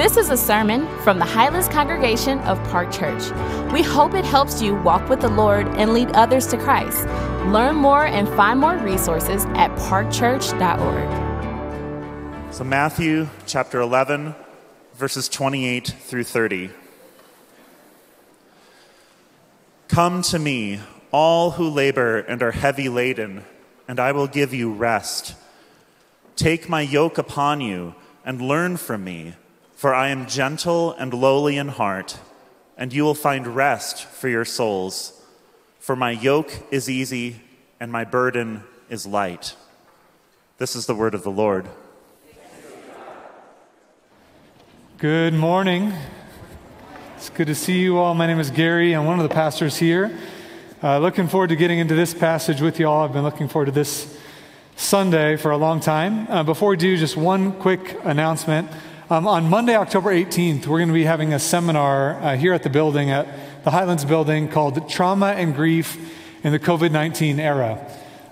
This is a sermon from the Highlands Congregation of Park Church. We hope it helps you walk with the Lord and lead others to Christ. Learn more and find more resources at parkchurch.org. So, Matthew chapter 11, verses 28 through 30. Come to me, all who labor and are heavy laden, and I will give you rest. Take my yoke upon you and learn from me, for I am gentle and lowly in heart, and you will find rest for your souls. For my yoke is easy and my burden is light. This is the word of the Lord. Good morning. It's good to see you all. My name is Gary. I'm one of the pastors here. Uh, looking forward to getting into this passage with you all. I've been looking forward to this Sunday for a long time. Uh, before we do, just one quick announcement. Um, on Monday, October 18th, we're going to be having a seminar uh, here at the building, at the Highlands building, called Trauma and Grief in the COVID 19 Era.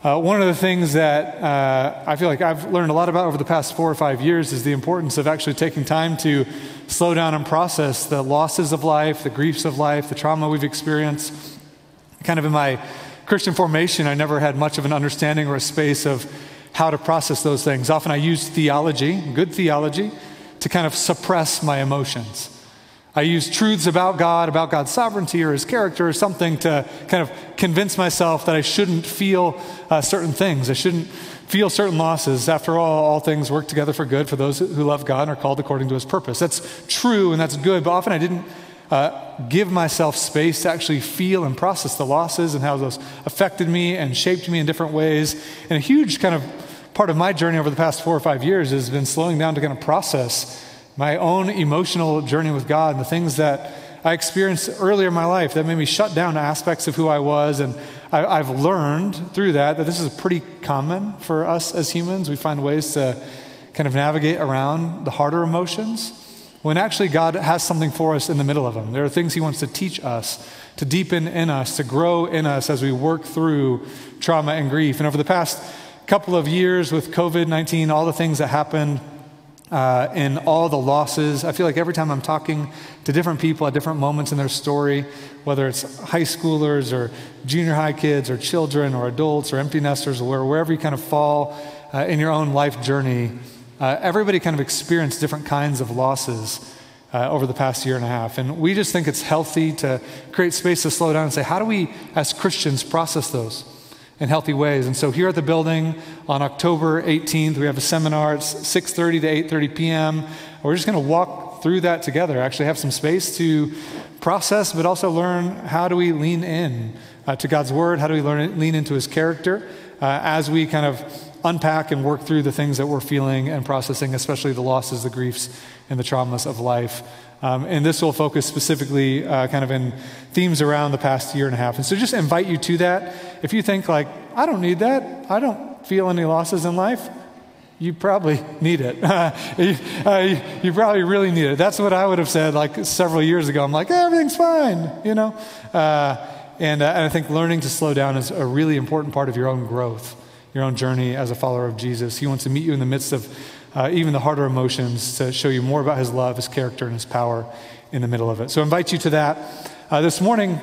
Uh, one of the things that uh, I feel like I've learned a lot about over the past four or five years is the importance of actually taking time to slow down and process the losses of life, the griefs of life, the trauma we've experienced. Kind of in my Christian formation, I never had much of an understanding or a space of how to process those things. Often I used theology, good theology, to kind of suppress my emotions. I use truths about God, about God's sovereignty or his character or something to kind of convince myself that I shouldn't feel uh, certain things. I shouldn't feel certain losses. After all, all things work together for good for those who love God and are called according to his purpose. That's true and that's good, but often I didn't uh, give myself space to actually feel and process the losses and how those affected me and shaped me in different ways. And a huge kind of part of my journey over the past four or five years has been slowing down to kind of process my own emotional journey with God and the things that I experienced earlier in my life that made me shut down aspects of who I was. And I, have learned through that that this is pretty common for us as humans. We find ways to kind of navigate around the harder emotions when actually God has something for us in the middle of them. There are things He wants to teach us, to deepen in us, to grow in us as we work through trauma and grief. And over the past couple of years with COVID 19, all the things that happened, uh, and all the losses. I feel like every time I'm talking to different people at different moments in their story, whether it's high schoolers or junior high kids or children or adults or empty nesters or wherever you kind of fall uh, in your own life journey, uh, everybody kind of experienced different kinds of losses uh, over the past year and a half. And we just think it's healthy to create space to slow down and say, how do we, as Christians, process those in healthy ways? And so here at the building on October 18th, we have a seminar. It's 6.30 to 8.30 p.m. We're just going to walk through that together, actually have some space to process, but also learn how do we lean in uh, to God's word? How do we learn, lean into his character uh, as we kind of unpack and work through the things that we're feeling and processing, especially the losses, the griefs, and the traumas of life. Um, and this will focus specifically uh, kind of in themes around the past year and a half. And so just invite you to that. If you think, like, I don't need that, I don't feel any losses in life, you probably need it. you, uh, you, probably really need it. That's what I would have said like several years ago. I'm like, everything's fine, you know? Uh, and, uh, and I think learning to slow down is a really important part of your own growth your own journey as a follower of Jesus. He wants to meet you in the midst of uh, even the harder emotions to show you more about his love, his character, and his power in the middle of it. So I invite you to that. Uh, this morning,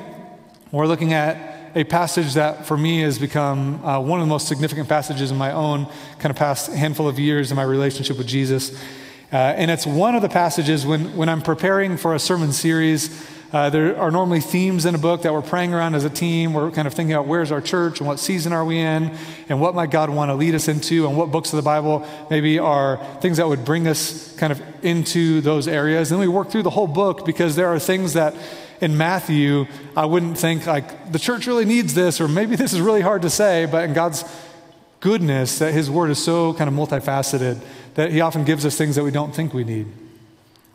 we're looking at a passage that for me has become uh, one of the most significant passages in my own kind of past handful of years in my relationship with Jesus. Uh, and it's one of the passages when, when I'm preparing for a sermon series uh, there are normally themes in a book that we're praying around as a team. We're kind of thinking about where's our church and what season are we in and what might God want to lead us into and what books of the Bible maybe are things that would bring us kind of into those areas. And then we work through the whole book because there are things that in Matthew I wouldn't think like the church really needs this or maybe this is really hard to say, but in God's goodness that his word is so kind of multifaceted that he often gives us things that we don't think we need.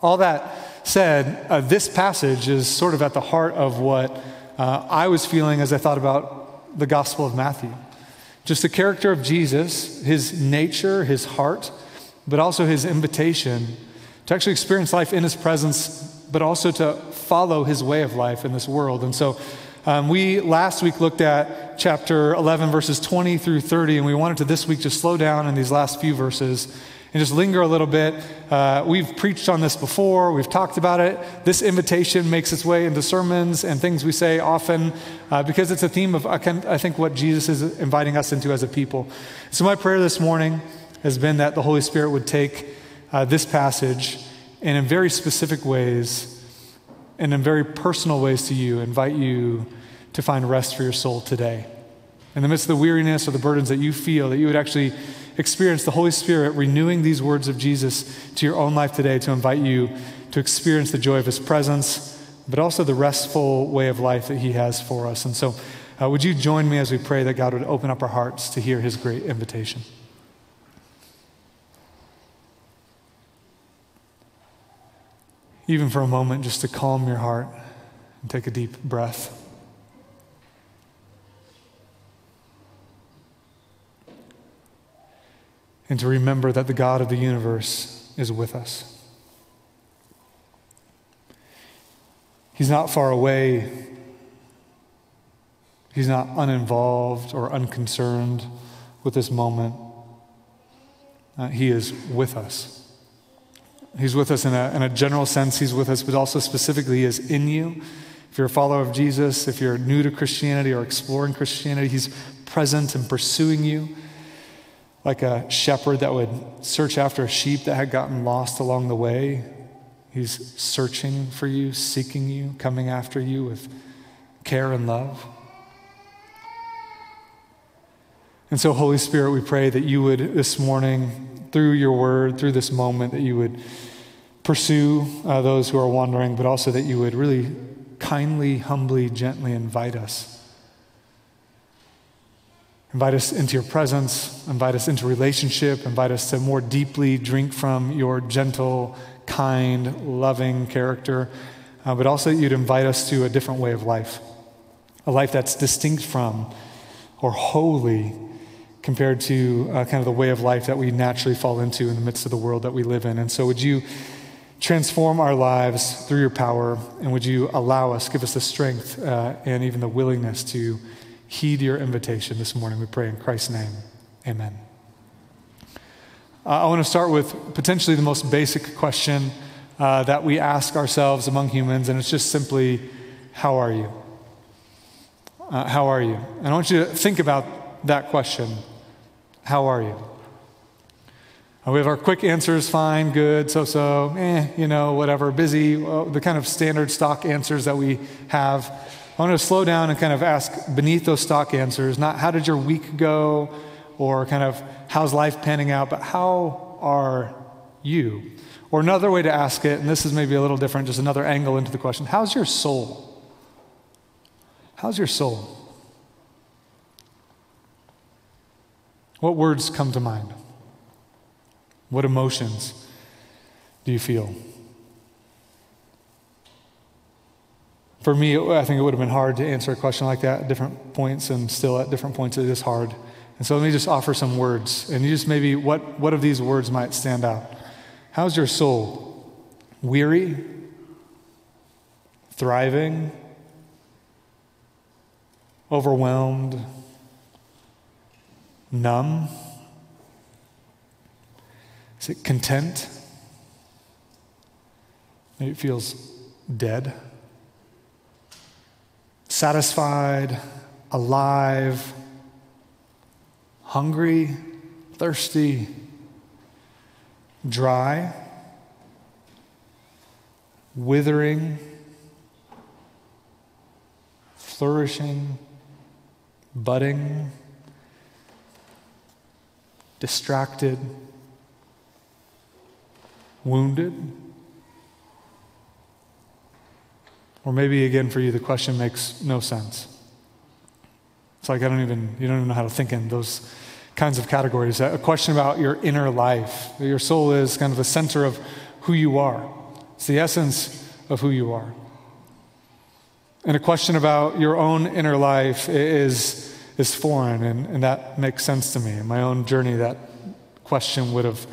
All that said, uh, this passage is sort of at the heart of what uh, I was feeling as I thought about the Gospel of Matthew. Just the character of Jesus, his nature, his heart, but also his invitation to actually experience life in his presence, but also to follow his way of life in this world. And so um, we last week looked at chapter 11, verses 20 through 30, and we wanted to this week just slow down in these last few verses and just linger a little bit. Uh, we've preached on this before, we've talked about it. This invitation makes its way into sermons and things we say often uh, because it's a theme of, I, think, what Jesus is inviting us into as a people. So, my prayer this morning has been that the Holy Spirit would take uh, this passage and, in very specific ways, and in very personal ways to you, invite you to find rest for your soul today. In the midst of the weariness or the burdens that you feel, that you would actually experience the Holy Spirit renewing these words of Jesus to your own life today to invite you to experience the joy of His presence, but also the restful way of life that He has for us. And so, uh, would you join me as we pray that God would open up our hearts to hear His great invitation? Even for a moment, just to calm your heart and take a deep breath. And to remember that the God of the universe is with us. He's not far away. He's not uninvolved or unconcerned with this moment. Uh, he is with us. He's with us in a, in a general sense, He's with us, but also specifically, He is in you. If you're a follower of Jesus, if you're new to Christianity or exploring Christianity, He's present and pursuing you like a shepherd that would search after a sheep that had gotten lost along the way. He's searching for you, seeking you, coming after you with care and love. And so, Holy Spirit, we pray that you would this morning, through your word, through this moment, that you would pursue uh, those who are wandering, but also that you would really kindly, humbly, gently invite us Invite us into your presence, invite us into relationship, invite us to more deeply drink from your gentle, kind, loving character, uh, but also you'd invite us to a different way of life, a life that's distinct from or holy compared to uh, kind of the way of life that we naturally fall into in the midst of the world that we live in. And so, would you transform our lives through your power, and would you allow us, give us the strength uh, and even the willingness to heed your invitation this morning. We pray in Christ's name. Amen. Uh, I want to start with potentially the most basic question uh, that we ask ourselves among humans, and it's just simply, How are you? Uh, how are you? And I want you to think about that question How are you? Uh, we have our quick answers fine, good, so so, eh, you know, whatever, busy, well, the kind of standard stock answers that we have. I want to slow down and kind of ask beneath those stock answers, not how did your week go or kind of how's life panning out, but how are you? Or another way to ask it, and this is maybe a little different, just another angle into the question how's your soul? How's your soul? What words come to mind? What emotions do you feel? For me, I think it would have been hard to answer a question like that at different points, and still at different points it is hard. And so let me just offer some words. And you just maybe, what, what of these words might stand out? How's your soul? Weary? Thriving? Overwhelmed? Numb? Is it content? Maybe it feels dead satisfied, alive, hungry, thirsty, dry, withering, flourishing, budding, distracted, wounded. Or maybe again for you, the question makes no sense. It's like I don't even, you don't even know how to think in those kinds of categories. A question about your inner life. Your soul is kind of the center of who you are, it's the essence of who you are. And a question about your own inner life is, is foreign, and, and that makes sense to me. In my own journey, that question would have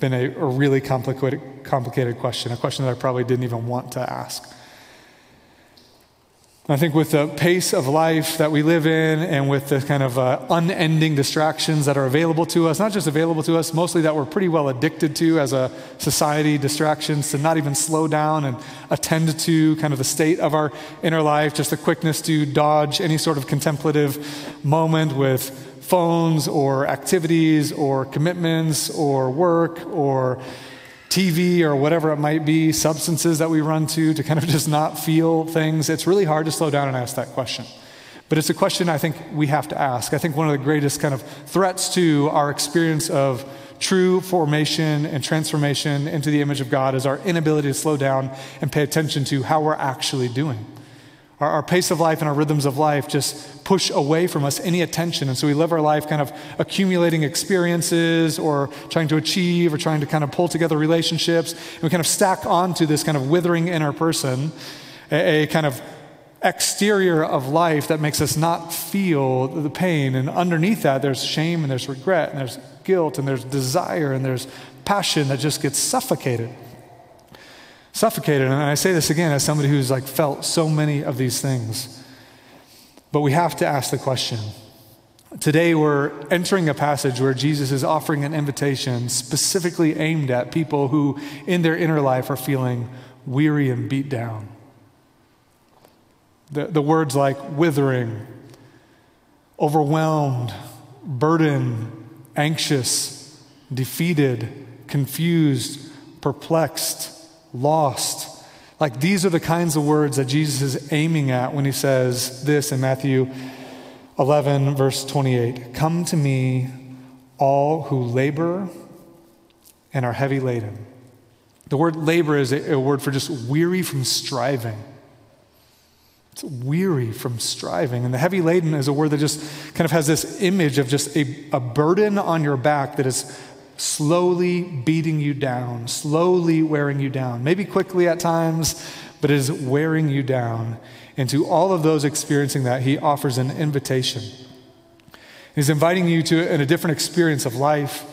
been a, a really complicated, complicated question, a question that I probably didn't even want to ask. I think with the pace of life that we live in and with the kind of uh, unending distractions that are available to us, not just available to us, mostly that we're pretty well addicted to as a society, distractions to not even slow down and attend to kind of the state of our inner life, just the quickness to dodge any sort of contemplative moment with phones or activities or commitments or work or TV or whatever it might be, substances that we run to to kind of just not feel things, it's really hard to slow down and ask that question. But it's a question I think we have to ask. I think one of the greatest kind of threats to our experience of true formation and transformation into the image of God is our inability to slow down and pay attention to how we're actually doing. Our, our, pace of life and our rhythms of life just push away from us any attention. And so we live our life kind of accumulating experiences or trying to achieve or trying to kind of pull together relationships. And we kind of stack onto this kind of withering inner person a, a kind of exterior of life that makes us not feel the pain. And underneath that, there's shame and there's regret and there's guilt and there's desire and there's passion that just gets suffocated suffocated. And I say this again as somebody who's like felt so many of these things. But we have to ask the question. Today, we're entering a passage where Jesus is offering an invitation specifically aimed at people who, in their inner life, are feeling weary and beat down. The, the words like withering, overwhelmed, burdened, anxious, defeated, confused, perplexed, lost. Like these are the kinds of words that Jesus is aiming at when he says this in Matthew 11, verse 28 Come to me, all who labor and are heavy laden. The word labor is a, a word for just weary from striving. It's weary from striving. And the heavy laden is a word that just kind of has this image of just a, a burden on your back that is slowly beating you down, slowly wearing you down, maybe quickly at times, but is wearing you down. And to all of those experiencing that, he offers an invitation. He's inviting you to a different experience of life,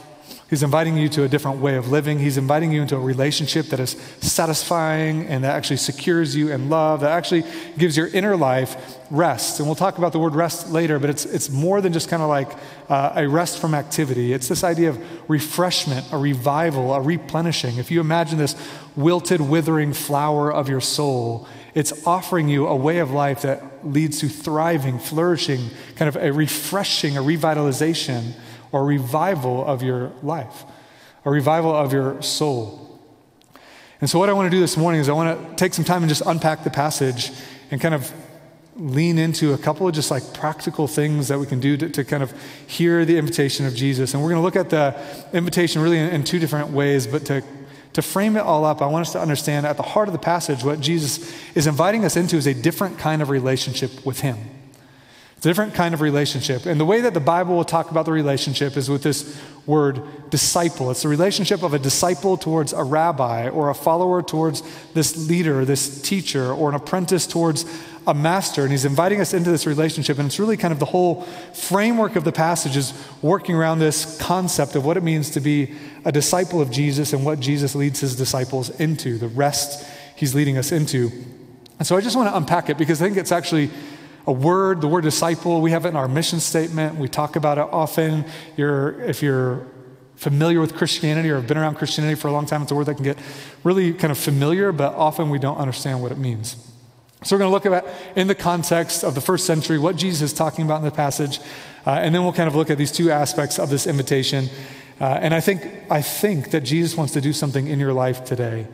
He's inviting you to a different way of living. He's inviting you into a relationship that is satisfying and that actually secures you in love, that actually gives your inner life rest. And we'll talk about the word rest later, but it's, it's more than just kind of like uh, a rest from activity. It's this idea of refreshment, a revival, a replenishing. If you imagine this wilted, withering flower of your soul, it's offering you a way of life that leads to thriving, flourishing, kind of a refreshing, a revitalization or revival of your life, a revival of your soul. And so, what I want to do this morning is I want to take some time and just unpack the passage and kind of lean into a couple of just like practical things that we can do to, to kind of hear the invitation of Jesus. And we're going to look at the invitation really in, in two different ways, but to to frame it all up, I want us to understand at the heart of the passage what Jesus is inviting us into is a different kind of relationship with Him different kind of relationship. And the way that the Bible will talk about the relationship is with this word disciple. It's the relationship of a disciple towards a rabbi or a follower towards this leader, this teacher, or an apprentice towards a master. And he's inviting us into this relationship. And it's really kind of the whole framework of the passage is working around this concept of what it means to be a disciple of Jesus and what Jesus leads his disciples into, the rest he's leading us into. And so I just want to unpack it because I think it's actually a word, the word disciple, we have it in our mission statement. We talk about it often. You're, if you're familiar with Christianity or have been around Christianity for a long time, it's a word that can get really kind of familiar, but often we don't understand what it means. So we're going to look at, in the context of the first century, what Jesus is talking about in the passage, uh, and then we'll kind of look at these two aspects of this invitation. Uh, and I think, I think that Jesus wants to do something in your life today.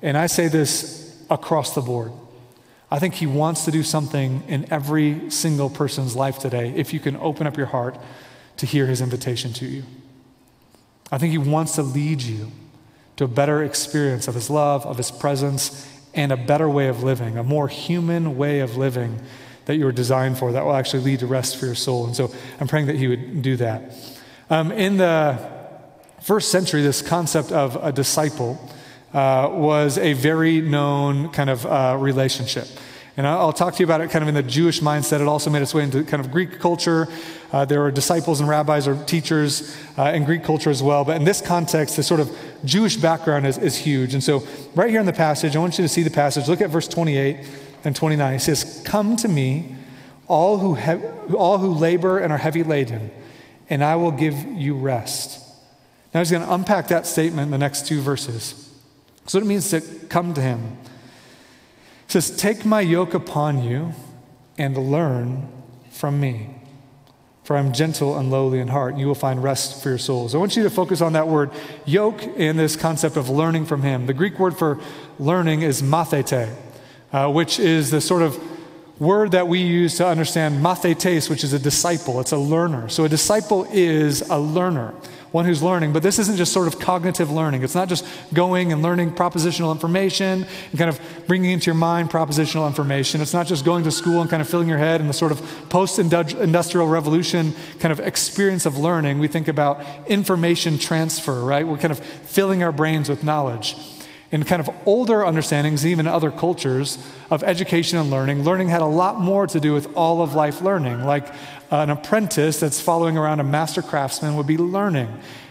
And I say this across the board. I think He wants to do something in every single person's life today if you can open up your heart to hear His invitation to you. I think He wants to lead you to a better experience of His love, of His presence, and a better way of living, a more human way of living that you were designed for that will actually lead to rest for your soul. And so I'm praying that He would do that. Um, in the first century, this concept of a disciple uh, was a very known kind of uh, relationship. And I'll talk to you about it kind of in the Jewish mindset. It also made its way into kind of Greek culture. Uh, there were disciples and rabbis or teachers uh, in Greek culture as well. But in this context, the sort of Jewish background is, is huge. And so, right here in the passage, I want you to see the passage. Look at verse 28. and 29. He says, Come to me, all who, all who labor and are heavy laden, and I will give you rest. Now he's going to unpack that statement in the next two verses. So it means to come to him. He says, Take my yoke upon you and learn from me. For I'm gentle and lowly in heart, and you will find rest for your souls. I want you to focus on that word yoke and this concept of learning from him. The Greek word for learning is mathete, uh, which is the sort of word that we use to understand mathetes, which is a disciple. It's a learner. So a disciple is a learner one who's learning. But this isn't just sort of cognitive learning. It's not just going and learning propositional information and kind of bringing into your mind propositional information. It's not just going to school and kind of filling your head in the sort of post industrial revolution kind of experience of learning. We think about information transfer, right? We're kind of filling our brains with knowledge. In kind of older understandings, even in other cultures of education and learning, learning had a lot more to do with all of life learning. Like uh, an apprentice that's following around a master craftsman would be learning.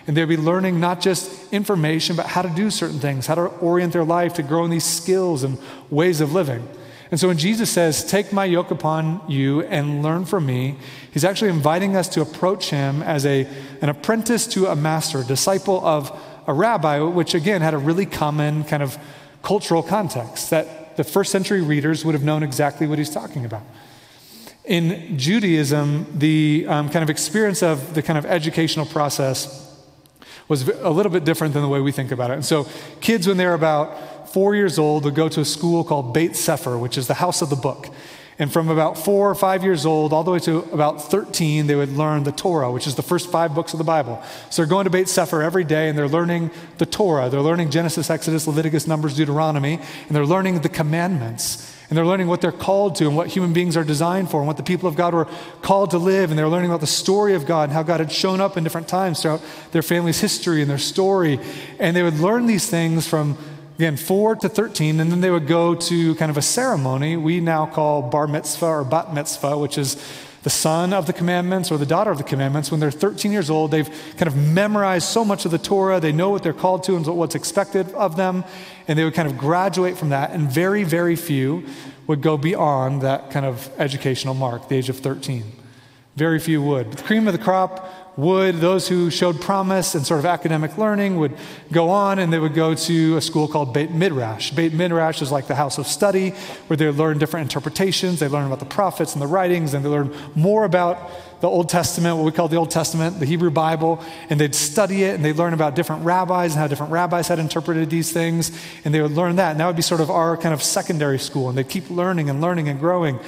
And they'd be learning not just information, but how to do certain things, how to orient their life to grow in these skills and ways of living. And so when Jesus says, Take my yoke upon you and learn from me, he's actually inviting us to approach him as a, an apprentice to a master, disciple of a rabbi, which again had a really common kind of cultural context that the first century readers would have known exactly what he's talking about. In Judaism, the um, kind of experience of the kind of educational process was a little bit different than the way we think about it. And so, kids, when they're about four years old, would go to a school called Beit Sefer, which is the house of the book. And from about four or five years old, all the way to about 13, they would learn the Torah, which is the first five books of the Bible. So they're going to Beit Sefer every day and they're learning the Torah. They're learning Genesis, Exodus, Leviticus, Numbers, Deuteronomy, and they're learning the commandments. And they're learning what they're called to and what human beings are designed for and what the people of God were called to live. And they're learning about the story of God and how God had shown up in different times throughout their family's history and their story. And they would learn these things from, again, 4 to 13. And then they would go to kind of a ceremony we now call bar mitzvah or bat mitzvah, which is the son of the commandments or the daughter of the commandments, when they're 13 years old, they've kind of memorized so much of the Torah, they know what they're called to and what's expected of them, and they would kind of graduate from that. And very, very few would go beyond that kind of educational mark, the age of 13. Very few would. The cream of the crop would, those who showed promise and sort of academic learning would go on and they would go to a school called Beit Midrash. Beit Midrash is like the house of study where they learn different interpretations, they learn about the prophets and the writings, and they learn more about the Old Testament, what we call the Old Testament, the Hebrew Bible, and they'd study it and they'd learn about different rabbis and how different rabbis had interpreted these things, and they would learn that. And that would be sort of our kind of secondary school, and they'd keep learning and learning and growing.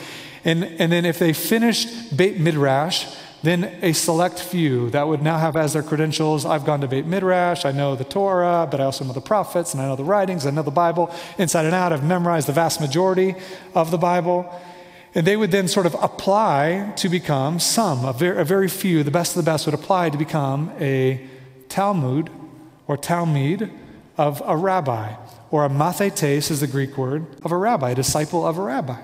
And, and then if they finished Beit Midrash, then a select few that would now have as their credentials I've gone to Beit Midrash, I know the Torah, but I also know the prophets, and I know the writings, I know the Bible inside and out. I've memorized the vast majority of the Bible. And they would then sort of apply to become some, a very, a very few, the best of the best would apply to become a talmid or Talmud of a rabbi, or a mathetes is the Greek word of a rabbi, a disciple of a rabbi.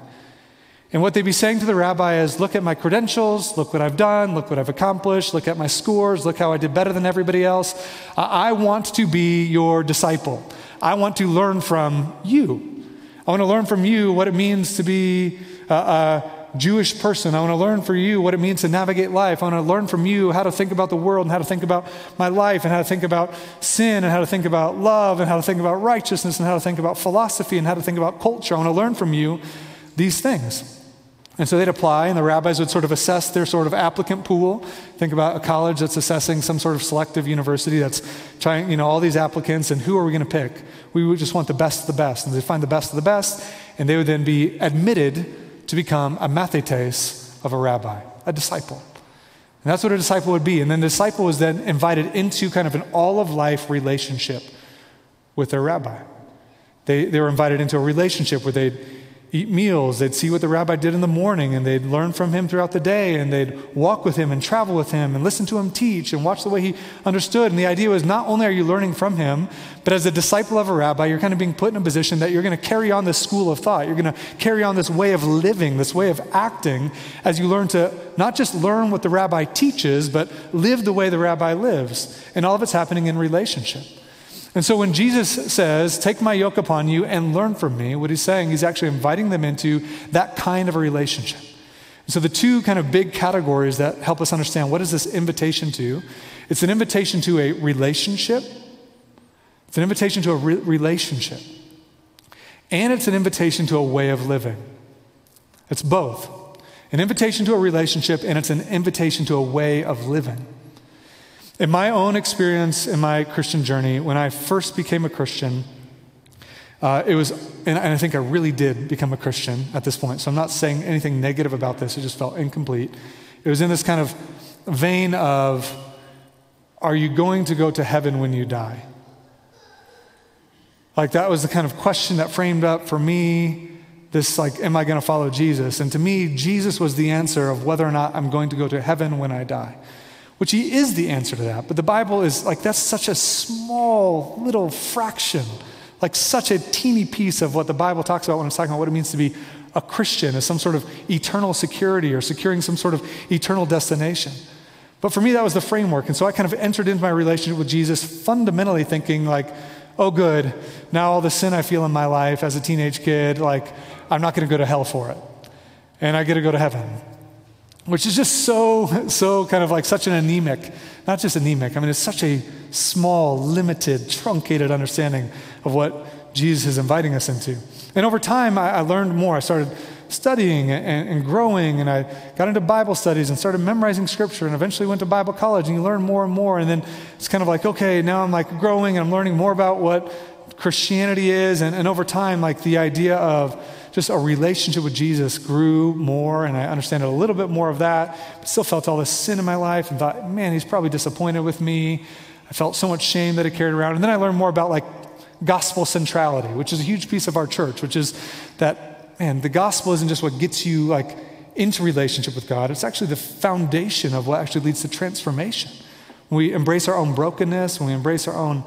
And what they'd be saying to the rabbi is, Look at my credentials, look what I've done, look what I've accomplished, look at my scores, look how I did better than everybody else. I want to be your disciple. I want to learn from you. I want to learn from you what it means to be a, a Jewish person. I want to learn from you what it means to navigate life. I want to learn from you how to think about the world and how to think about my life and how to think about sin and how to think about love and how to think about righteousness and how to think about philosophy and how to think about culture. I want to learn from you these things. And so they'd apply, and the rabbis would sort of assess their sort of applicant pool. Think about a college that's assessing some sort of selective university that's trying, you know, all these applicants, and who are we going to pick? We would just want the best of the best. And they'd find the best of the best, and they would then be admitted to become a mathetes of a rabbi, a disciple. And that's what a disciple would be. And then the disciple was then invited into kind of an all of life relationship with their rabbi. They, they were invited into a relationship where they'd eat meals. They'd see what the rabbi did in the morning and they'd learn from him throughout the day and they'd walk with him and travel with him and listen to him teach and watch the way he understood. And the idea was not only are you learning from him, but as a disciple of a rabbi, you're kind of being put in a position that you're going to carry on this school of thought. You're going to carry on this way of living, this way of acting as you learn to not just learn what the rabbi teaches, but live the way the rabbi lives. And all of it's happening in relationship. And so when Jesus says, Take my yoke upon you and learn from me, what he's saying, he's actually inviting them into that kind of a relationship. So the two kind of big categories that help us understand what is this invitation to? It's an invitation to a relationship. It's an invitation to a re- relationship. And it's an invitation to a way of living. It's both. An invitation to a relationship and it's an invitation to a way of living. In my own experience in my Christian journey, when I first became a Christian, uh, it was, and I think I really did become a Christian at this point. So I'm not saying anything negative about this. It just felt incomplete. It was in this kind of vein of, are you going to go to heaven when you die? Like that was the kind of question that framed up for me this like am i going to follow jesus and to me jesus was the answer of whether or not i'm going to go to heaven when i die which he is the answer to that. But the Bible is like, that's such a small little fraction, like such a teeny piece of what the Bible talks about when it's talking about what it means to be a Christian as some sort of eternal security or securing some sort of eternal destination. But for me, that was the framework. And so I kind of entered into my relationship with Jesus fundamentally thinking, like, oh, good, now all the sin I feel in my life as a teenage kid, like, I'm not going to go to hell for it. And I get to go to heaven which is just so, so kind of like such an anemic, not just anemic, I mean, it's such a small, limited, truncated understanding of what Jesus is inviting us into. And over time, I, I learned more. I started studying and, and, growing, and I got into Bible studies and started memorizing scripture, and eventually went to Bible college, and you learn more and more. And then it's kind of like, okay, now I'm like growing and I'm learning more about what Christianity is. And, and over time, like the idea of just a relationship with Jesus grew more, and I understand a little bit more of that, but still felt all this sin in my life and thought, man, he's probably disappointed with me. I felt so much shame that I carried around. And then I learned more about like gospel centrality, which is a huge piece of our church, which is that, man, the gospel isn't just what gets you like into relationship with God, it's actually the foundation of what actually leads to transformation. When we embrace our own brokenness, when we embrace our own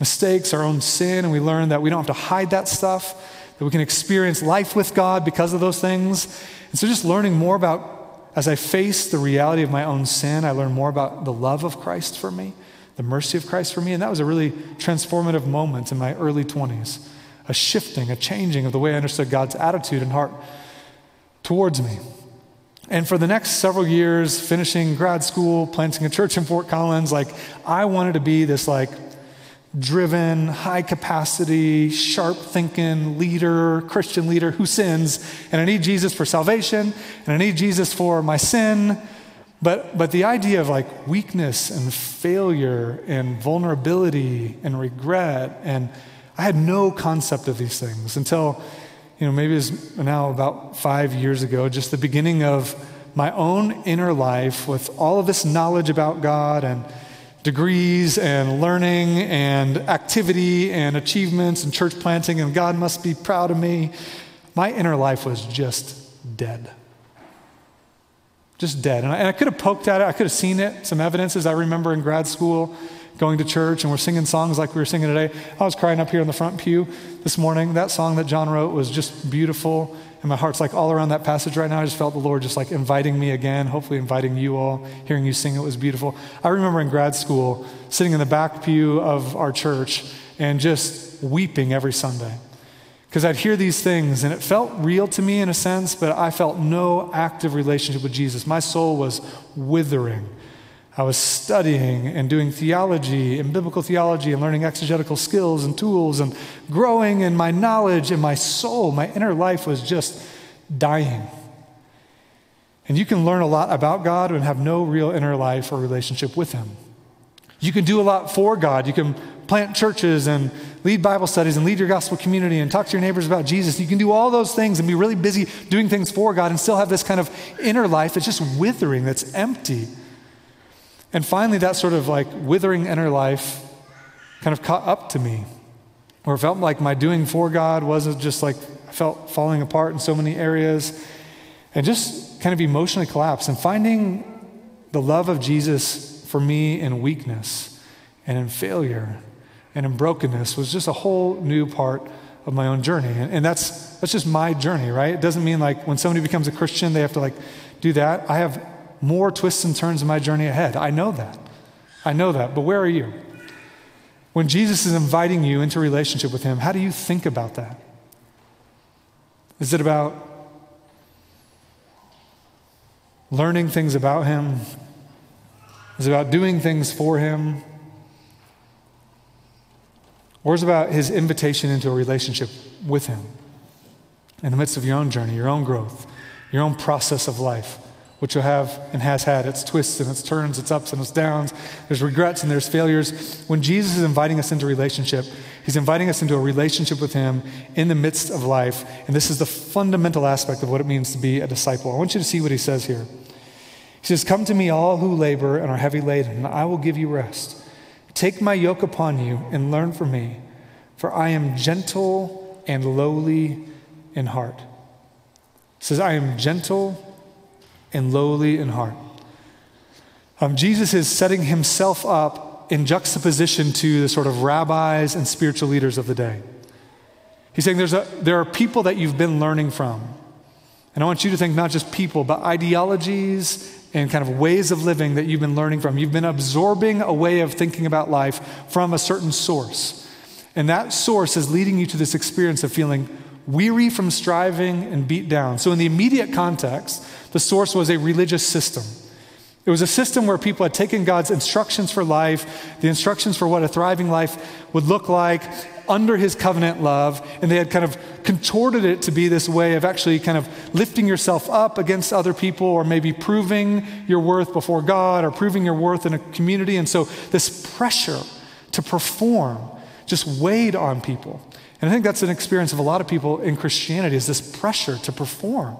mistakes, our own sin, and we learn that we don't have to hide that stuff, that we can experience life with God because of those things. And so, just learning more about, as I face the reality of my own sin, I learn more about the love of Christ for me, the mercy of Christ for me. And that was a really transformative moment in my early 20s a shifting, a changing of the way I understood God's attitude and heart towards me. And for the next several years, finishing grad school, planting a church in Fort Collins, like I wanted to be this like driven, high capacity, sharp thinking leader, Christian leader who sins. And I need Jesus for salvation, and I need Jesus for my sin. But, but the idea of like weakness and failure and vulnerability and regret, and I had no concept of these things until, you know, maybe it's now about five years ago, just the beginning of my own inner life with all of this knowledge about God and degrees and learning and activity and achievements and church planting, and God must be proud of me. My inner life was just dead. Just dead. And I, and I could have poked at it, I could have seen it, some evidences. I remember in grad school going to church and we're singing songs like we were singing today. I was crying up here in the front pew this morning. That song that John wrote was just beautiful. And my heart's like all around that passage right now. I just felt the Lord just like inviting me again, hopefully inviting you all. Hearing you sing it was beautiful. I remember in grad school sitting in the back pew of our church and just weeping every Sunday. Because I'd hear these things and it felt real to me in a sense, but I felt no active relationship with Jesus. My soul was withering. I was studying and doing theology and biblical theology and learning exegetical skills and tools and growing in my knowledge and my soul. My inner life was just dying. And you can learn a lot about God and have no real inner life or relationship with Him. You can do a lot for God. You can plant churches and lead Bible studies and lead your gospel community and talk to your neighbors about Jesus. You can do all those things and be really busy doing things for God and still have this kind of inner life that's just withering, that's empty. And finally, that sort of like withering inner life kind of caught up to me, it felt like my doing for God wasn't just like I felt falling apart in so many areas, and just kind of emotionally collapsed. And finding the love of Jesus for me in weakness and in failure and in brokenness was just a whole new part of my own journey. And, and that's, that's just my journey, right? It doesn't mean like when somebody becomes a Christian, they have to like do that. I have more twists and turns in my journey ahead. I know that. I know that. But where are you? When Jesus is inviting you into relationship with Him, how do you think about that? Is it about learning things about Him? Is it about doing things for Him? Or is it about His invitation into a relationship with Him in the midst of your own journey, your own growth, your own process of life? Which will have and has had its twists and its turns, its ups and its downs. There's regrets and there's failures. When Jesus is inviting us into relationship, he's inviting us into a relationship with him in the midst of life. And this is the fundamental aspect of what it means to be a disciple. I want you to see what he says here. He says, Come to me, all who labor and are heavy laden, and I will give you rest. Take my yoke upon you and learn from me, for I am gentle and lowly in heart. He says, I am gentle and lowly in heart. Um, Jesus is setting himself up in juxtaposition to the sort of rabbis and spiritual leaders of the day. He's saying there's a, there are people that you've been learning from. And I want you to think not just people, but ideologies and kind of ways of living that you've been learning from. You've been absorbing a way of thinking about life from a certain source. And that source is leading you to this experience of feeling weary from striving and beat down. So, in the immediate context, the source was a religious system. It was a system where people had taken God's instructions for life, the instructions for what a thriving life would look like under his covenant love, and they had kind of contorted it to be this way of actually kind of lifting yourself up against other people or maybe proving your worth before God or proving your worth in a community. And so this pressure to perform just weighed on people. And I think that's an experience of a lot of people in Christianity is this pressure to perform.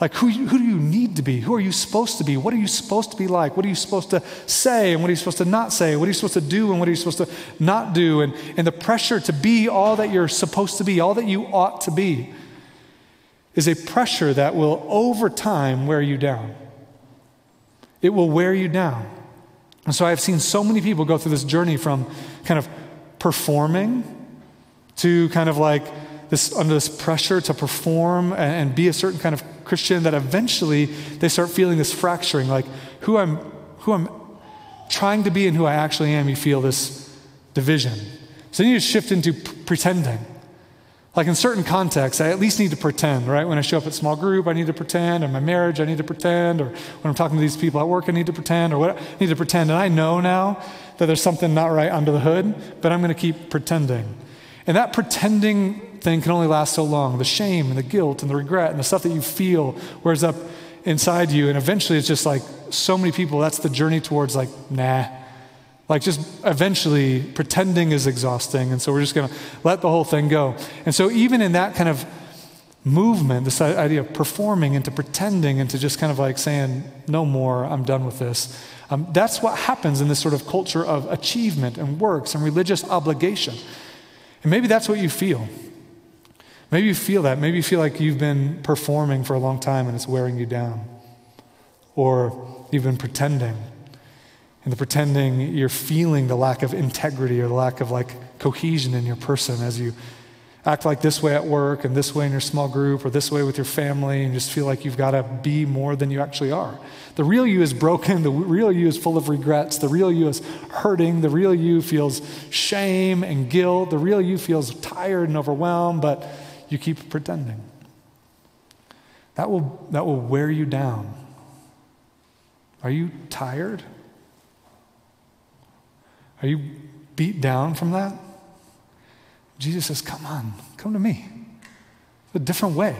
Like, who, who do you need to be? Who are you supposed to be? What are you supposed to be like? What are you supposed to say and what are you supposed to not say? What are you supposed to do and what are you supposed to not do? And, and the pressure to be all that you're supposed to be, all that you ought to be, is a pressure that will, over time, wear you down. It will wear you down. And so I've seen so many people go through this journey from kind of performing to kind of like this, under this pressure to perform and, and be a certain kind of Christian that eventually they start feeling this fracturing, like who I'm, who I'm trying to be and who I actually am, you feel this division. So then you shift into p- pretending. Like in certain contexts, I at least need to pretend, right? When I show up at small group, I need to pretend. In my marriage, I need to pretend. Or when I'm talking to these people at work, I need to pretend. Or what I need to pretend. And I know now that there's something not right under the hood, but I'm going to keep pretending. And that pretending thing can only last so long. The shame and the guilt and the regret and the stuff that you feel wears up inside you. And eventually it's just like so many people, that's the journey towards like, nah. Like just eventually pretending is exhausting. And so we're just going to let the whole thing go. And so even in that kind of movement, this idea of performing into pretending into just kind of like saying, no more, I'm done with this. Um, that's what happens in this sort of culture of achievement and works and religious obligation. And maybe that's what you feel. Maybe you feel that. Maybe you feel like you've been performing for a long time and it's wearing you down. Or you've been pretending. And the pretending, you're feeling the lack of integrity or the lack of like cohesion in your person as you act like this way at work and this way in your small group or this way with your family and just feel like you've got to be more than you actually are. The real you is broken. The real you is full of regrets. The real you is hurting. The real you feels shame and guilt. The real you feels tired and overwhelmed, but you keep pretending. That will, that will wear you down. Are you tired? Are you beat down from that? Jesus says, Come on, come to me. It's a different way.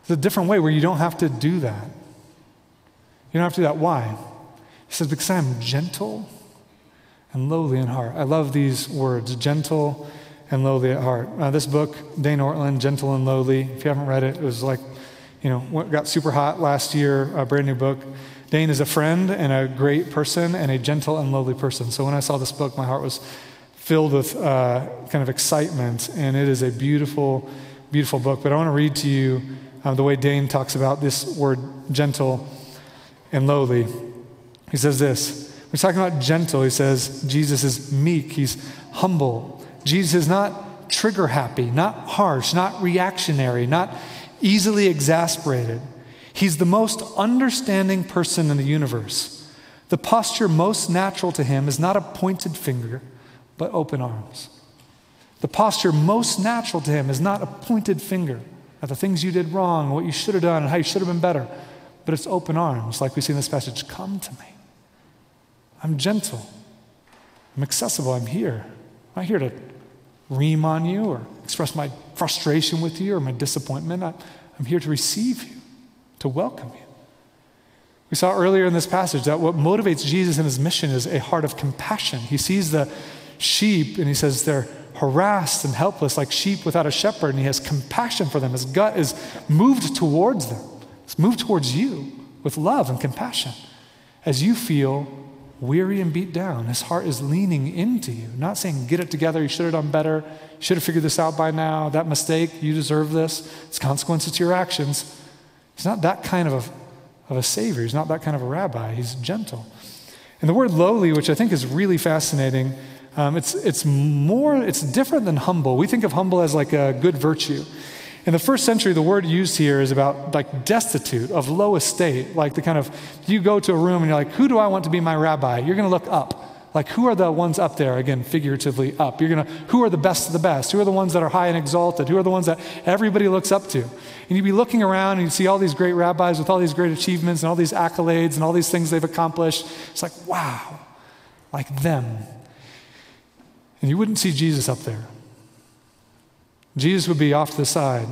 It's a different way where you don't have to do that. You don't have to do that. Why? He says, Because I'm gentle and lowly in heart. I love these words gentle and lowly at heart. Uh, this book, Dane Ortlund, Gentle and Lowly, if you haven't read it, it was like, you know, got super hot last year, a brand new book. Dane is a friend and a great person and a gentle and lowly person. So when I saw this book, my heart was filled with uh, kind of excitement, and it is a beautiful, beautiful book. But I want to read to you uh, the way Dane talks about this word gentle and lowly. He says this. We're talking about gentle. He says Jesus is meek, he's humble, Jesus is not trigger happy, not harsh, not reactionary, not easily exasperated. He's the most understanding person in the universe. The posture most natural to him is not a pointed finger, but open arms. The posture most natural to him is not a pointed finger at the things you did wrong, what you should have done, and how you should have been better, but it's open arms, like we see in this passage. Come to me. I'm gentle. I'm accessible. I'm here. I'm not here to ream on you or express my frustration with you or my disappointment. I, I'm here to receive you, to welcome you. We saw earlier in this passage that what motivates Jesus in his mission is a heart of compassion. He sees the sheep and he says they're harassed and helpless like sheep without a shepherd, and he has compassion for them. His gut is moved towards them, it's moved towards you with love and compassion. As you feel weary and beat down, his heart is leaning into you, not saying, Get it together, you should have done better, you should have figured this out by now, that mistake, you deserve this, it's consequences to your actions. He's not that kind of a, of a savior, he's not that kind of a rabbi, he's gentle. And the word lowly, which I think is really fascinating, um, it's, it's more, it's different than humble. We think of humble as like a good virtue. In the first century, the word used here is about like destitute, of low estate, like the kind of, you go to a room and you're like, who do I want to be my rabbi? You're going to look up. Like, who are the ones up there? Again, figuratively up. You're going to, who are the best of the best? Who are the ones that are high and exalted? Who are the ones that everybody looks up to? And you'd be looking around and you'd see all these great rabbis with all these great achievements and all these accolades and all these things they've accomplished. It's like, wow, like them. And you wouldn't see Jesus up there. Jesus would be off to the side,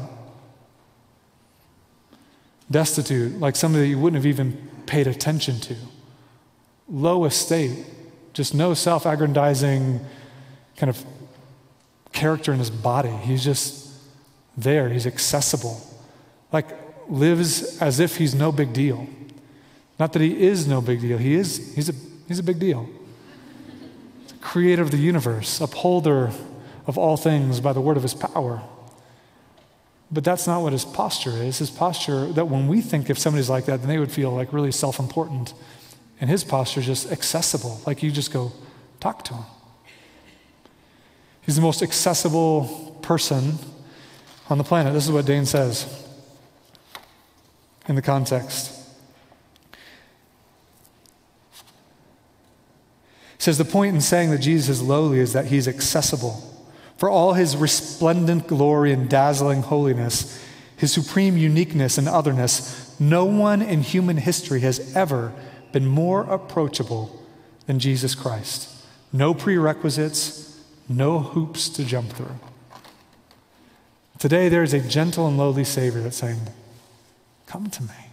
destitute, like somebody that you wouldn't have even paid attention to, low estate, just no self aggrandizing kind of character in his body. He's just there, he's accessible, like lives as if he's no big deal. Not that he is no big deal, he is, he's a, he's a big deal creator of the universe, upholder of all things by the word of his power. But that's not what his posture is. His posture, that when we think if somebody's like that, then they would feel like really self important. And his posture is just accessible, like you just go talk to him. He's the most accessible person on the planet. This is what Dane says in the context. Says the point in saying that Jesus is lowly is that he's accessible. For all his resplendent glory and dazzling holiness, his supreme uniqueness and otherness, no one in human history has ever been more approachable than Jesus Christ. No prerequisites, no hoops to jump through. Today, there is a gentle and lowly Savior that's saying, Come to me.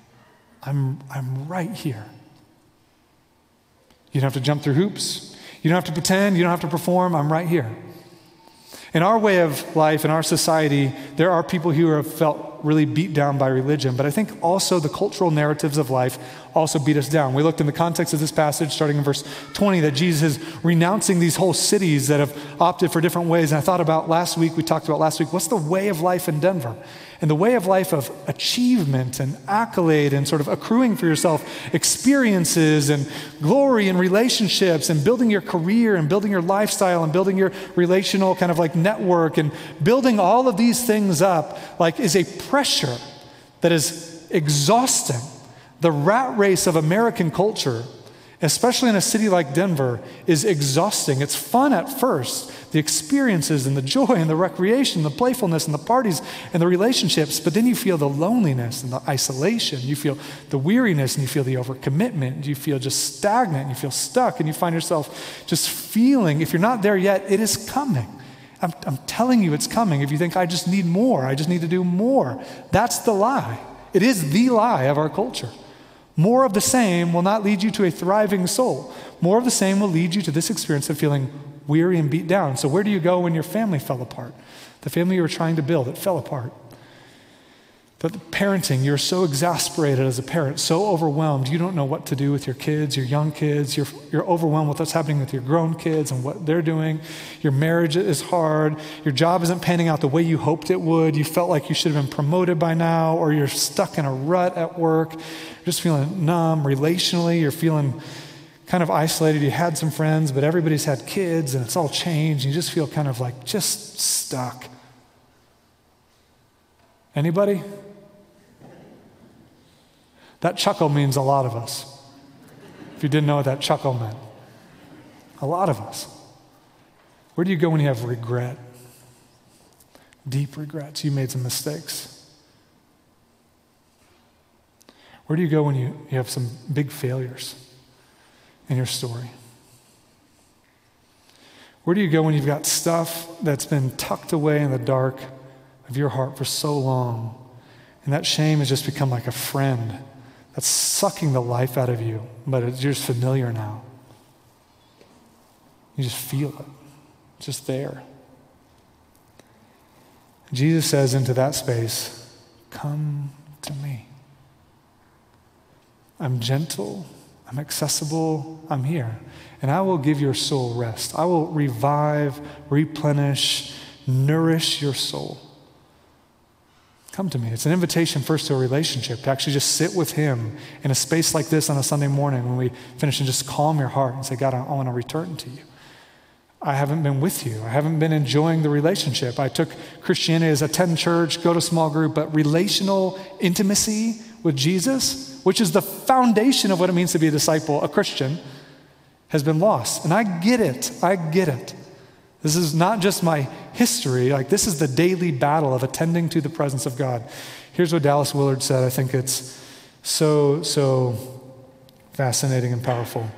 I'm, I'm right here. You don't have to jump through hoops. You don't have to pretend. You don't have to perform. I'm right here. In our way of life, in our society, there are people who have felt really beat down by religion, but I think also the cultural narratives of life also beat us down. We looked in the context of this passage, starting in verse 20, that Jesus is renouncing these whole cities that have opted for different ways. And I thought about last week, we talked about last week, what's the way of life in Denver? And the way of life of achievement and accolade and sort of accruing for yourself experiences and glory and relationships and building your career and building your lifestyle and building your relational kind of like network and building all of these things up like is a pressure that is exhausting the rat race of American culture, especially in a city like Denver, is exhausting. It's fun at first, the experiences and the joy and the recreation, the playfulness and the parties and the relationships, but then you feel the loneliness and the isolation. You feel the weariness and you feel the overcommitment. You feel just stagnant you feel stuck and you find yourself just feeling, if you're not there yet, it is coming. I'm, I'm telling you it's coming. If you think, I just need more, I just need to do more, that's the lie. It is the lie of our culture. More of the same will not lead you to a thriving soul. More of the same will lead you to this experience of feeling weary and beat down. So, where do you go when your family fell apart? The family you were trying to build, it fell apart. That the parenting, you're so exasperated as a parent, so overwhelmed, you don't know what to do with your kids, your young kids. You're, you're overwhelmed with what's happening with your grown kids and what they're doing. Your marriage is hard. Your job isn't panning out the way you hoped it would. You felt like you should have been promoted by now, or you're stuck in a rut at work. You're just feeling numb relationally. You're feeling kind of isolated. You had some friends, but everybody's had kids and it's all changed. You just feel kind of like just stuck. Anybody? That chuckle means a lot of us. If you didn't know what that chuckle meant, a lot of us. Where do you go when you have regret? Deep regrets. You made some mistakes. Where do you go when you, you have some big failures in your story? Where do you go when you've got stuff that's been tucked away in the dark of your heart for so long? And that shame has just become like a friend that's sucking the life out of you, but it's just familiar now. You just feel it, it's just there. Jesus says into that space, Come to me. I'm gentle, I'm accessible, I'm here. And I will give your soul rest. I will revive, replenish, nourish your soul. Come to me. It's an invitation first to a relationship, to actually just sit with Him in a space like this on a Sunday morning when we finish and just calm your heart and say, God, I, I want to return to you. I haven't been with you. I haven't been enjoying the relationship. I took Christianity as attend church, go to small group, but relational intimacy with Jesus, which is the foundation of what it means to be a disciple, a Christian, has been lost. And I get it. I get it. This is not just my history, like, this is the daily battle of attending to the presence of God. Here's what Dallas Willard said. I think it's so, so fascinating and powerful.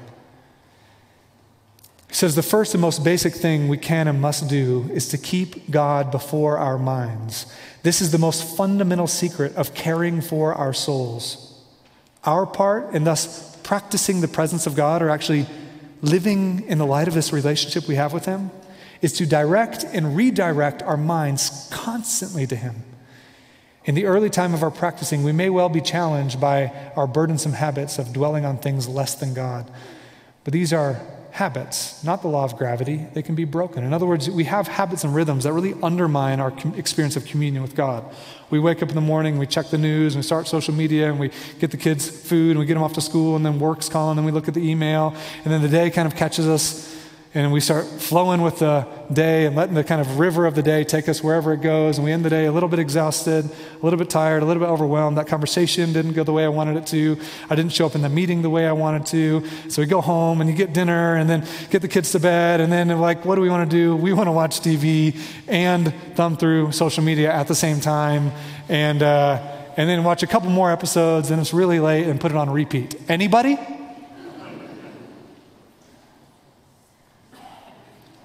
He says the first and most basic thing we can and must do is to keep God before our minds. This is the most fundamental secret of caring for our souls. Our part in thus practicing the presence of God or actually living in the light of this relationship we have with Him is to direct and redirect our minds constantly to Him. In the early time of our practicing, we may well be challenged by our burdensome habits of dwelling on things less than God. But these are habits, not the law of gravity. They can be broken. In other words, we have habits and rhythms that really undermine our experience of communion with God. We wake up in the morning, we check the news, and we start social media, and we get the kids food, and we get them off to school, and then work's calling, and we look at the email, and then the day kind of catches us and we start flowing with the day and letting the kind of river of the day take us wherever it goes. And we end the day a little bit exhausted, a little bit tired, a little bit overwhelmed. That conversation didn't go the way I wanted it to. I didn't show up in the meeting the way I wanted to. So we go home and you get dinner and then get the kids to bed. And then, like, what do we want to do? We want to watch TV and thumb through social media at the same time. And, uh, and then watch a couple more episodes and it's really late and put it on repeat. Anybody?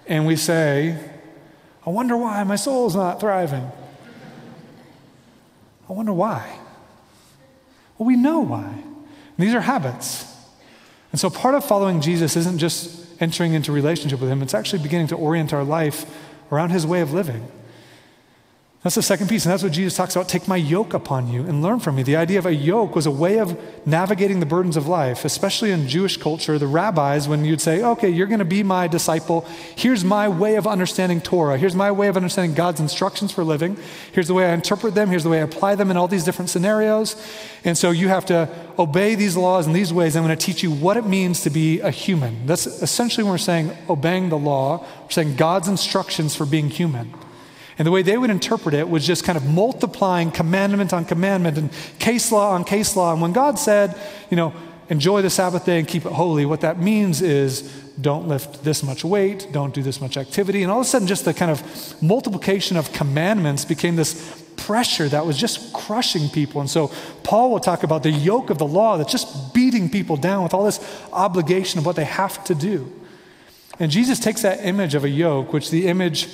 And we say, I wonder why my soul's not thriving. I wonder why. Well, we know why. And these are habits. And so part of following Jesus isn't just entering into relationship with him, it's actually beginning to orient our life around his way of living. That's the second piece, and that's what Jesus talks about. Take my yoke upon you and learn from me. The idea of a yoke was a way of navigating the burdens of life, especially in Jewish culture. The rabbis, when you'd say, okay, you're going to be my disciple, here's my way of understanding Torah, here's my way of understanding God's instructions for living, here's the way I interpret them, here's the way I apply them in all these different scenarios. And so you have to obey these laws in these ways. I'm going to teach you what it means to be a human. That's essentially when we're saying obeying the law, we're saying God's instructions for being human. And the way they would interpret it was just kind of multiplying commandment on commandment and case law on case law. And when God said, you know, enjoy the Sabbath day and keep it holy, what that means is don't lift this much weight, don't do this much activity. And all of a sudden, just the kind of multiplication of commandments became this pressure that was just crushing people. And so Paul will talk about the yoke of the law that's just beating people down with all this obligation of what they have to do. And Jesus takes that image of a yoke, which the image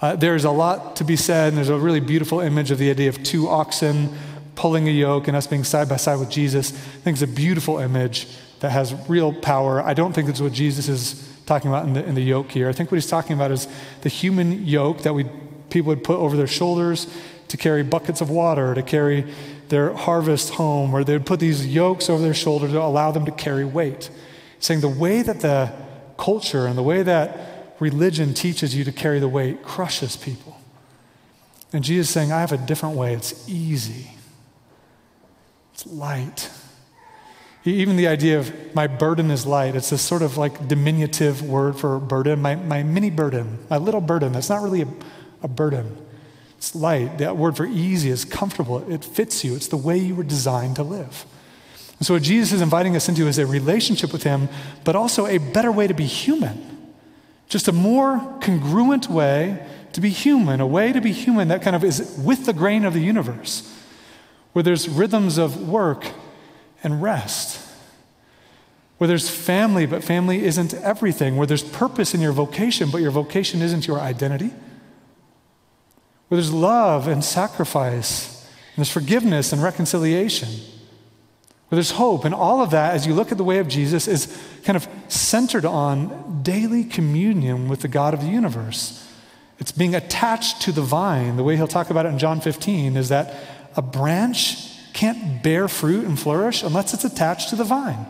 uh, there's a lot to be said, and there's a really beautiful image of the idea of two oxen pulling a yoke and us being side by side with Jesus. I think it's a beautiful image that has real power. I don't think that's what Jesus is talking about in the, in the yoke here. I think what he's talking about is the human yoke that we, people would put over their shoulders to carry buckets of water, to carry their harvest home, or they would put these yokes over their shoulder to allow them to carry weight. Saying the way that the culture and the way that religion teaches you to carry the weight crushes people. And Jesus is saying, I have a different way. It's easy, it's light. Even the idea of my burden is light, it's this sort of like diminutive word for burden, my, my mini burden, my little burden. That's not really a, a burden. It's light. That word for easy is comfortable. It fits you. It's the way you were designed to live. And so, what Jesus is inviting us into is a relationship with Him, but also a better way to be human Just a more congruent way to be human, a way to be human that kind of is with the grain of the universe, where there's rhythms of work and rest, where there's family, but family isn't everything, where there's purpose in your vocation, but your vocation isn't your identity, where there's love and sacrifice, and there's forgiveness and reconciliation. Where there's hope, and all of that, as you look at the way of Jesus, is kind of centered on daily communion with the God of the universe. It's being attached to the vine. The way he'll talk about it in John 15 is that a branch can't bear fruit and flourish unless it's attached to the vine.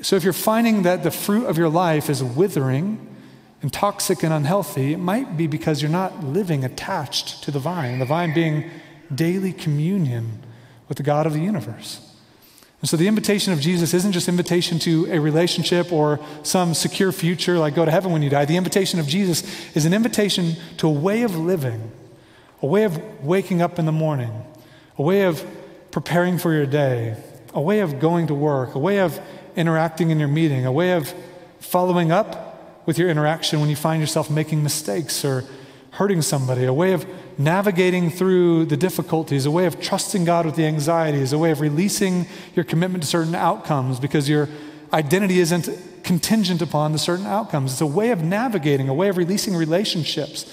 So if you're finding that the fruit of your life is withering and toxic and unhealthy, it might be because you're not living attached to the vine, the vine being daily communion with the God of the universe. And so the invitation of Jesus isn't just invitation to a relationship or some secure future like go to heaven when you die. The invitation of Jesus is an invitation to a way of living, a way of waking up in the morning, a way of preparing for your day, a way of going to work, a way of interacting in your meeting, a way of following up with your interaction when you find yourself making mistakes or hurting somebody, a way of navigating through the difficulties, a way of trusting God with the anxieties, a way of releasing your commitment to certain outcomes because your identity isn't contingent upon the certain outcomes. It's a way of navigating, a way of releasing relationships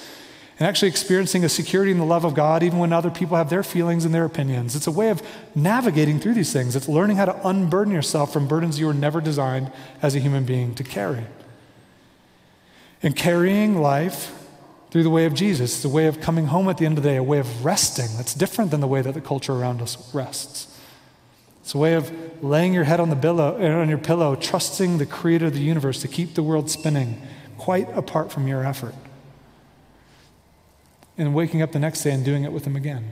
and actually experiencing a security in the love of God even when other people have their feelings and their opinions. It's a way of navigating through these things. It's learning how to unburden yourself from burdens you were never designed as a human being to carry. And carrying life through the way of Jesus. It's a way of coming home at the end of the day, a way of resting that's different than the way that the culture around us rests. It's a way of laying your head on, the billow, uh, on your pillow, trusting the creator of the universe to keep the world spinning, quite apart from your effort. And waking up the next day and doing it with him again.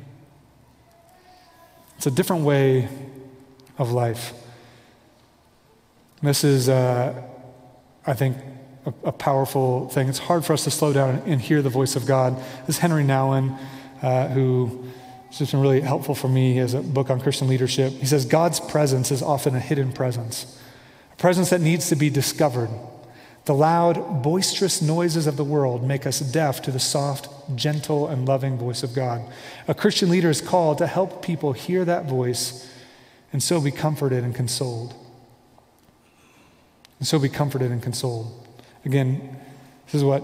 It's a different way of life. This is, uh, I think, a, a, powerful thing. It's hard for us to slow down and, hear the voice of God. This is Henry Nouwen, uh, who has been really helpful for me. He has a book on Christian leadership. He says, God's presence is often a hidden presence, a presence that needs to be discovered. The loud, boisterous noises of the world make us deaf to the soft, gentle, and loving voice of God. A Christian leader is called to help people hear that voice and so be comforted and consoled. And so be comforted and consoled. Again, this is what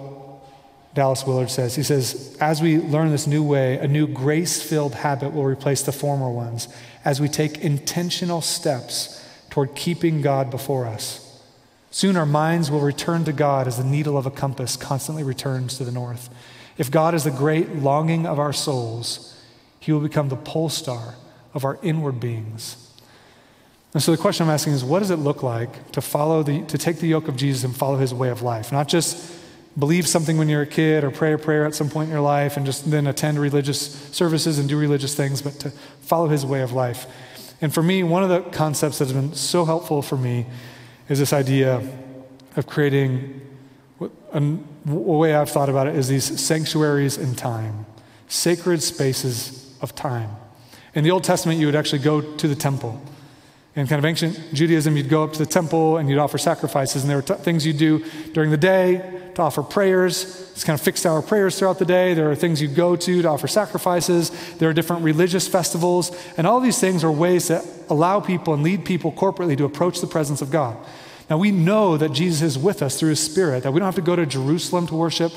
Dallas Willard says. He says, as we learn this new way, a new grace filled habit will replace the former ones as we take intentional steps toward keeping God before us. Soon our minds will return to God as the needle of a compass constantly returns to the north. If God is the great longing of our souls, he will become the pole star of our inward beings. And so the question I'm asking is what does it look like to follow the to take the yoke of Jesus and follow his way of life? Not just believe something when you're a kid or pray a prayer at some point in your life and just then attend religious services and do religious things, but to follow his way of life. And for me, one of the concepts that has been so helpful for me is this idea of creating a, a way I've thought about it is these sanctuaries in time, sacred spaces of time. In the Old Testament, you would actually go to the temple. In kind of ancient Judaism, you'd go up to the temple and you'd offer sacrifices, and there were t- things you'd do during the day to offer prayers. It's kind of fixed hour prayers throughout the day. There are things you'd go to to offer sacrifices. There are different religious festivals, and all these things are ways to allow people and lead people corporately to approach the presence of God. Now, we know that Jesus is with us through his Spirit, that we don't have to go to Jerusalem to worship.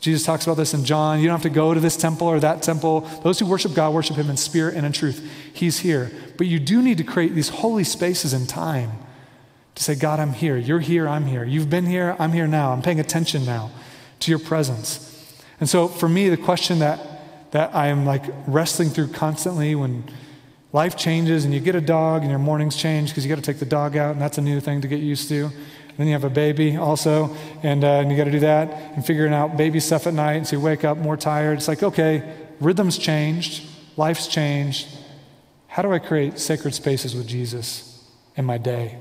Jesus talks about this in John. You don't have to go to this temple or that temple. Those who worship God worship Him in spirit and in truth. He's here. But you do need to create these holy spaces in time to say, God, I'm here. You're here. I'm here. You've been here. I'm here now. I'm paying attention now to your presence. And so for me, the question that, that I am like wrestling through constantly when life changes and you get a dog and your mornings change because you got to take the dog out and that's a new thing to get used to then you have a baby also, and, uh, and you got to do that, and figuring out baby stuff at night, and so you wake up more tired. It's like, okay, rhythm's changed, life's changed. How do I create sacred spaces with Jesus in my day?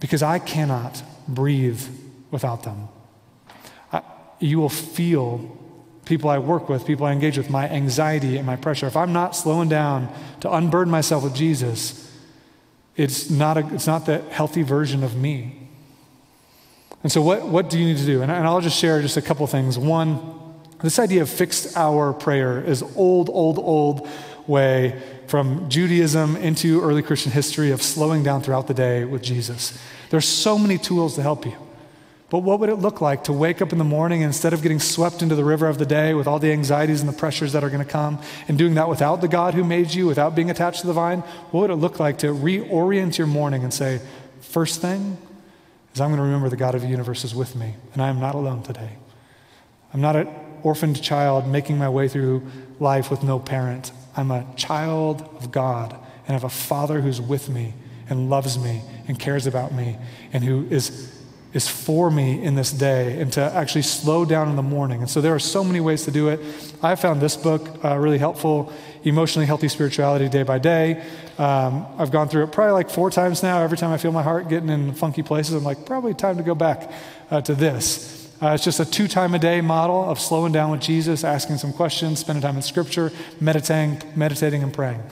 Because I cannot breathe without them. I, you will feel people I work with, people I engage with, my anxiety and my pressure. If I'm not slowing down to unburden myself with Jesus, it's not, a, it's not the healthy version of me. And so, what, what do you need to do? And, and I'll just share just a couple things. One, this idea of fixed hour prayer is old, old, old way from Judaism into early Christian history of slowing down throughout the day with Jesus. There's so many tools to help you. But what would it look like to wake up in the morning instead of getting swept into the river of the day with all the anxieties and the pressures that are going to come, and doing that without the God who made you, without being attached to the vine? What would it look like to reorient your morning and say, first thing is I'm going to remember the God of the universe is with me, and I am not alone today. I'm not an orphaned child making my way through life with no parent. I'm a child of God and I have a father who's with me and loves me and cares about me and who is is for me in this day and to actually slow down in the morning. And so there are so many ways to do it. I found this book uh, really helpful Emotionally Healthy Spirituality Day by Day. Um, I've gone through it probably like four times now. Every time I feel my heart getting in funky places, I'm like, probably time to go back uh, to this. Uh, it's just a two time a day model of slowing down with Jesus, asking some questions, spending time in Scripture, meditating, meditating and praying.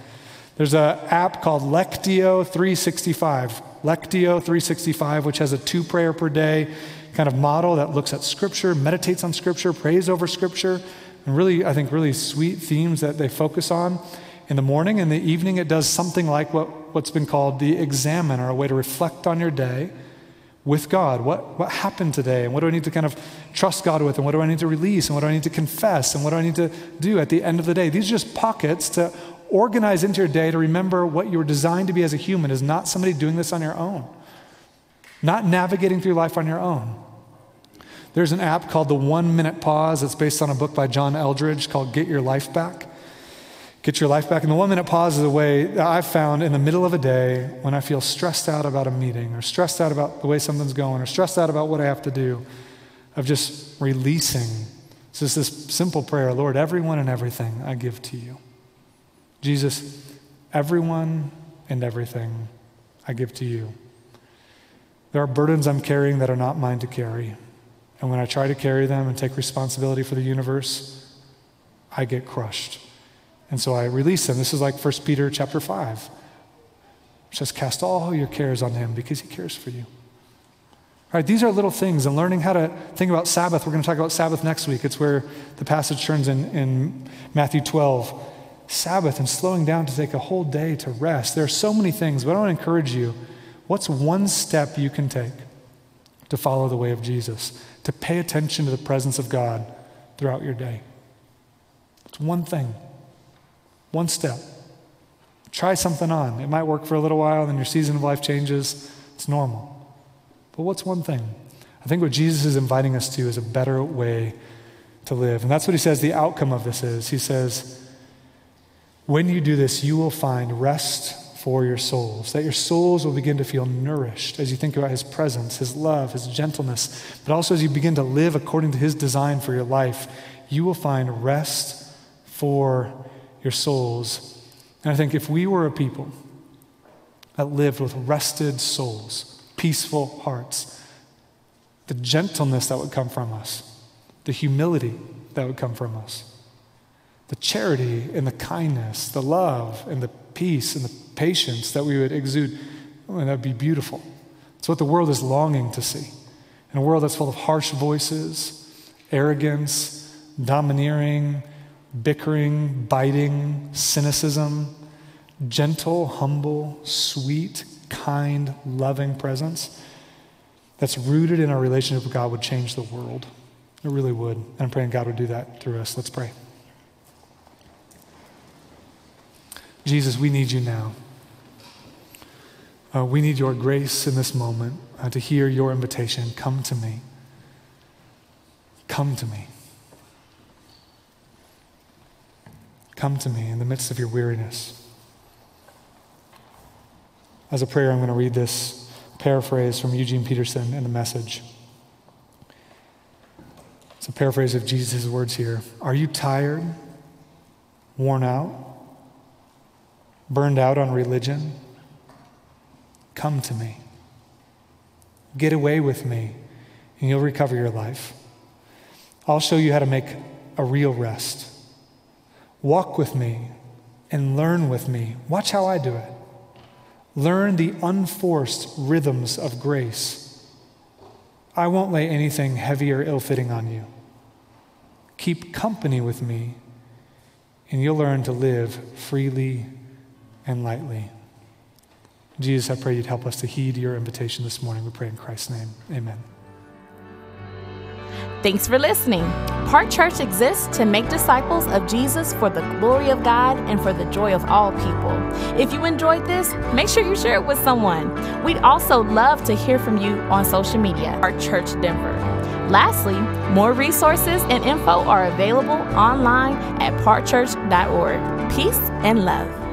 There's an app called Lectio 365. Lectio 365, which has a two prayer per day kind of model that looks at Scripture, meditates on Scripture, prays over Scripture, and really, I think, really sweet themes that they focus on. In the morning, in the evening, it does something like what, what's been called the examen, or a way to reflect on your day with God. What, what happened today? And what do I need to kind of trust God with? And what do I need to release? And what do I need to confess? And what do I need to do at the end of the day? These are just pockets to organize into your day to remember what you were designed to be as a human is not somebody doing this on your own, not navigating through life on your own. There's an app called the One Minute Pause. It's based on a book by John Eldredge called Get Your Life Back. Get Your Life Back. And the One Minute Pause is a way that I've found in the middle of a day when I feel stressed out about a meeting or stressed out about the way something's going or stressed out about what I have to do, of just releasing. It's just this simple prayer Lord, everyone and everything I give to you. Jesus, everyone and everything I give to you. There are burdens I'm carrying that are not mine to carry. And when I try to carry them and take responsibility for the universe, I get crushed. And so I release them. This is like 1 Peter chapter 5. It says, Cast all your cares on him because he cares for you. All right, these are little things, and learning how to think about Sabbath. We're going to talk about Sabbath next week. It's where the passage turns in, in Matthew 12. Sabbath and slowing down to take a whole day to rest. There are so many things, but I want to encourage you what's one step you can take to follow the way of Jesus, to pay attention to the presence of God throughout your day? It's one thing, one step. Try something on. It might work for a little while, then your season of life changes. It's normal. But what's one thing? I think what Jesus is inviting us to is a better way to live. And that's what he says the outcome of this is. He says, when you do this, you will find rest for your souls, that your souls will begin to feel nourished as you think about His presence, His love, His gentleness, but also as you begin to live according to His design for your life, you will find rest for your souls. And I think if we were a people that lived with rested souls, peaceful hearts, the gentleness that would come from us, the humility that would come from us, the charity and the kindness, the love and the peace and the patience that we would exude, oh, that would be beautiful. It's what the world is longing to see. In a world that's full of harsh voices, arrogance, domineering, bickering, biting, cynicism, gentle, humble, sweet, kind, loving presence that's rooted in our relationship with God would change the world. It really would. And I'm praying God would do that through us. Let's pray. Jesus, we need you now. Uh, we need your grace in this moment uh, to hear your invitation come to me. Come to me. Come to me in the midst of your weariness. As a prayer, I'm going to read this paraphrase from Eugene Peterson in the message. It's a paraphrase of Jesus' words here. Are you tired, worn out? Burned out on religion, come to me. Get away with me, and you'll recover your life. I'll show you how to make a real rest. Walk with me and learn with me. Watch how I do it. Learn the unforced rhythms of grace. I won't lay anything heavy or ill fitting on you. Keep company with me, and you'll learn to live freely and lightly. Jesus, I pray you'd help us to heed your invitation this morning. We pray in Christ's name. Amen. Thanks for listening. Park Church exists to make disciples of Jesus for the glory of God and for the joy of all people. If you enjoyed this, make sure you share it with someone. We'd also love to hear from you on social media, Park Church Denver. Lastly, more resources and info are available online at parkchurch.org. Peace and love.